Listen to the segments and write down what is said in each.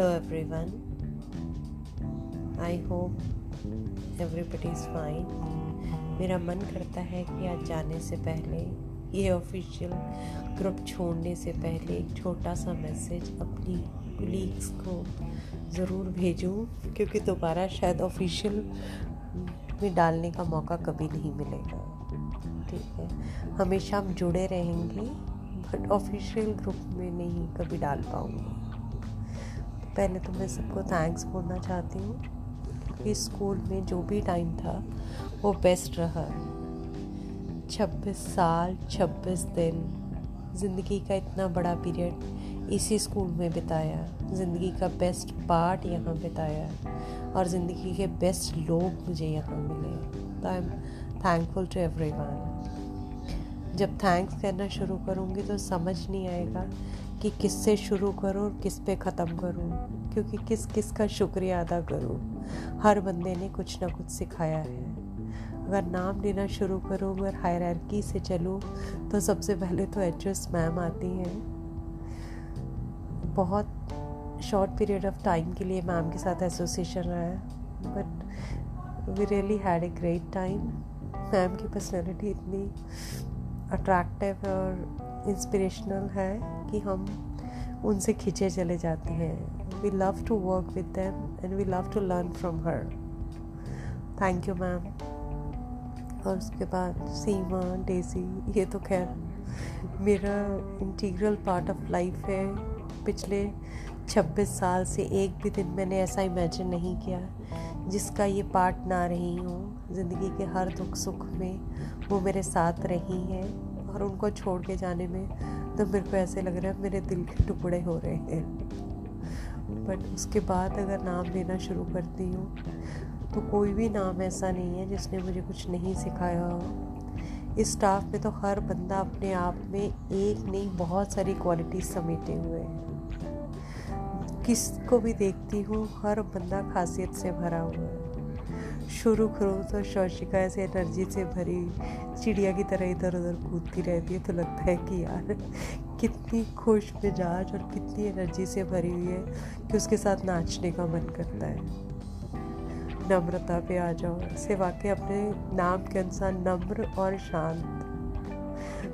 Hello, everyone. I hope everybody is fine. मेरा मन करता है कि आज जाने से पहले, ये ऑफिशियल ग्रुप छोड़ने से पहले एक छोटा सा मैसेज अपनी कुलीग्स को ज़रूर भेजूं, क्योंकि दोबारा शायद ऑफिशियल में डालने का मौका कभी नहीं मिलेगा ठीक है हमेशा हम जुड़े रहेंगे बट ऑफिशियल ग्रुप में नहीं कभी डाल पाऊँगी पहले तो मैं सबको थैंक्स बोलना चाहती हूँ कि स्कूल में जो भी टाइम था, वो बेस्ट रहा। छब्बीस साल, छब्बीस दिन, ज़िंदगी का इतना बड़ा पीरियड इसी स्कूल में बिताया। ज़िंदगी का बेस्ट पार्ट यहाँ बिताया और ज़िंदगी के बेस्ट लोग मुझे यहाँ मिले। तो I am thankful to every जब थैंक्स करना शुरू करूँगी तो समझ नहीं आएगा कि किससे शुरू करूँ और किस पे ख़त्म करूँ? क्योंकि किस किस का शुक्रिया अदा करूँ? हर बंदे ने कुछ ना कुछ सिखाया है। अगर नाम लेना शुरू करूँ, अगर हायरार्की से चलूँ तो सबसे पहले तो एच एस मैम आती हैं। बहुत शॉर्ट पीरियड ऑफ़ टाइम के लिए मैम के साथ एसोसिएशन रहा है। But we really had a great time ma'am की पर्सनैलिटी इतनी अट्रैक्टिव है और इंस्पिरेशनल है कि हम उनसे खींचे चले जाते हैं। We love to work with them and we love to learn from her thank you ma'am और उसके बाद सीमा डेजी ये तो खैर मेरा इंटीग्रल पार्ट ऑफ़ लाइफ है। पिछले 26 साल से एक भी दिन मैंने ऐसा इमेजिन नहीं किया जिसका ये पार्ट ना रही हूँ। ज़िंदगी के हर दुख सुख में वो मेरे साथ रही हैं। और उनको छोड़ के जाने में तो मेरे को ऐसे लग रहा है मेरे दिल के टुकड़े हो रहे हैं। बट उसके बाद अगर नाम लेना शुरू करती हूँ तो कोई भी नाम ऐसा नहीं है जिसने मुझे कुछ नहीं सिखाया हो। इस स्टाफ में तो हर बंदा अपने आप में एक नहीं, बहुत सारी क्वालिटी समेटे हुए हैं। किस को भी देखती हूँ, हर बंदा खासियत से भरा हुआ है। शुरू करो तो शौशिका ऐसे एनर्जी से भरी चिड़िया की तरह इधर उधर कूदती रहती है। तो लगता है कि यार, कितनी खुश मिजाज और कितनी एनर्जी से भरी हुई है कि उसके साथ नाचने का मन करता है। नम्रता पे आ जाओ से वाकई अपने नाम के अनुसार नम्र और शांत।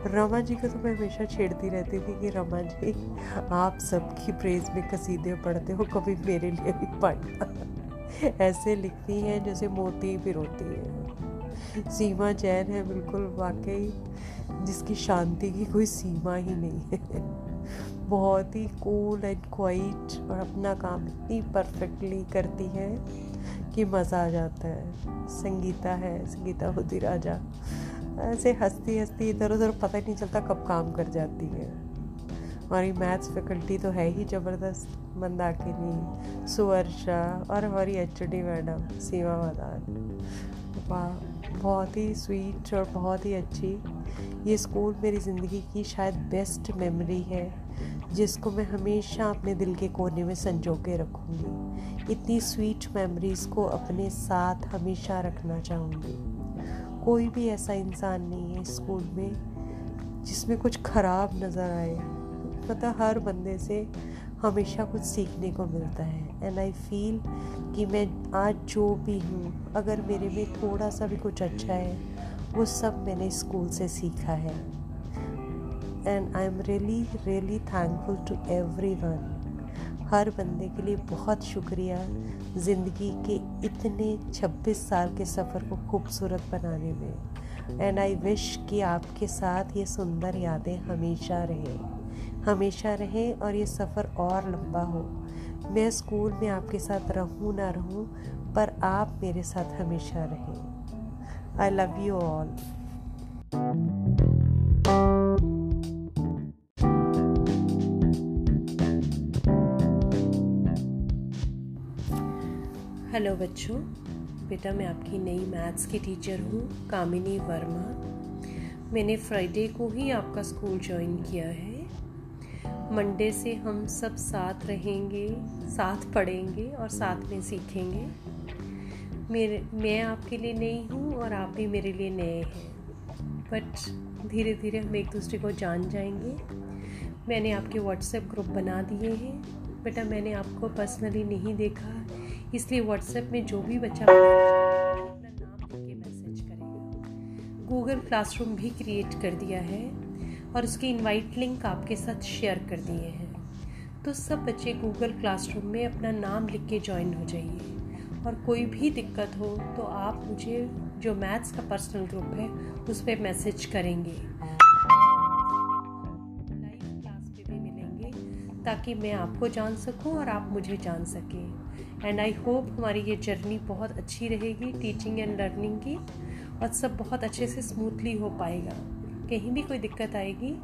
रमा जी को तो मैं हमेशा छेड़ती रहती थी कि रमा जी, आप सबकी प्रेज में कसीदे पढ़ते हो, कभी मेरे लिए भी पढ़ना। ऐसे लिखती हैं जैसे मोती पिरोती है। सीमा जैन है बिल्कुल, वाकई जिसकी शांति की कोई सीमा ही नहीं है। बहुत ही कूल एंड क्वाइट और अपना काम इतनी परफेक्टली करती है कि मज़ा आ जाता है। संगीता है, संगीता होती राजा। ऐसे हंसती हंसती इधर उधर पता ही नहीं चलता कब काम कर जाती है। हमारी मैथ्स फैकल्टी तो है ही ज़बरदस्त, मंदाकिनी, सुवर्षा और हमारी एच मैडम, सीमा मदान। वाह, बहुत ही स्वीट और बहुत ही अच्छी। ये स्कूल मेरी ज़िंदगी की शायद बेस्ट मेमोरी है, जिसको मैं हमेशा अपने दिल के कोने में संजो के रखूँगी। इतनी स्वीट मेमोरीज़ को अपने साथ हमेशा रखना चाहूँगी। कोई भी ऐसा इंसान नहीं है स्कूल में जिसमें कुछ ख़राब नज़र आए। मतलब हर बंदे से हमेशा कुछ सीखने को मिलता है। एंड आई फील कि मैं आज जो भी हूँ, अगर मेरे में थोड़ा सा भी कुछ अच्छा है, वो सब मैंने स्कूल से सीखा है। And I am really really thankful to everyone हर बंदे के लिए बहुत शुक्रिया ज़िंदगी के इतने 26 साल के सफ़र को खूबसूरत बनाने में। एंड आई विश कि आपके साथ ये सुंदर यादें हमेशा रहें। हमेशा रहें और ये सफ़र और लंबा हो। मैं स्कूल में आपके साथ रहूँ ना रहूँ, पर आप मेरे साथ हमेशा रहें। I love you all hello बच्चों। बेटा, मैं आपकी नई मैथ्स की टीचर हूँ, कामिनी वर्मा। मैंने फ्राइडे को ही आपका स्कूल ज्वाइन किया है। मंडे से हम सब साथ रहेंगे, साथ पढ़ेंगे और साथ में सीखेंगे। मेरे, मैं आपके लिए नई हूँ और आप भी मेरे लिए नए हैं। बट धीरे धीरे हम एक दूसरे को जान जाएँगे। मैंने आपके व्हाट्सएप ग्रुप बना दिए हैं। बेटा, मैंने आपको पर्सनली नहीं देखा। इसलिए व्हाट्सएप में जो भी बच्चा अपना नाम लिख के मैसेज करेगा। गूगल क्लासरूम भी क्रिएट कर दिया है। और उसकी इनवाइट लिंक आपके साथ शेयर कर दिए हैं। तो सब बच्चे गूगल क्लासरूम में अपना नाम लिख के ज्वाइन हो जाइए। और कोई भी दिक्कत हो तो आप मुझे जो मैथ्स का पर्सनल ग्रुप है, उस पर मैसेज करेंगे। क्लास पे भी मिलेंगे, ताकि मैं आपको जान सकूँ और आप मुझे जान सकें। एंड आई होप हमारी ये जर्नी बहुत अच्छी रहेगी टीचिंग एंड लर्निंग की, और सब बहुत अच्छे से स्मूथली हो पाएगा। कहीं भी कोई दिक्कत आएगी।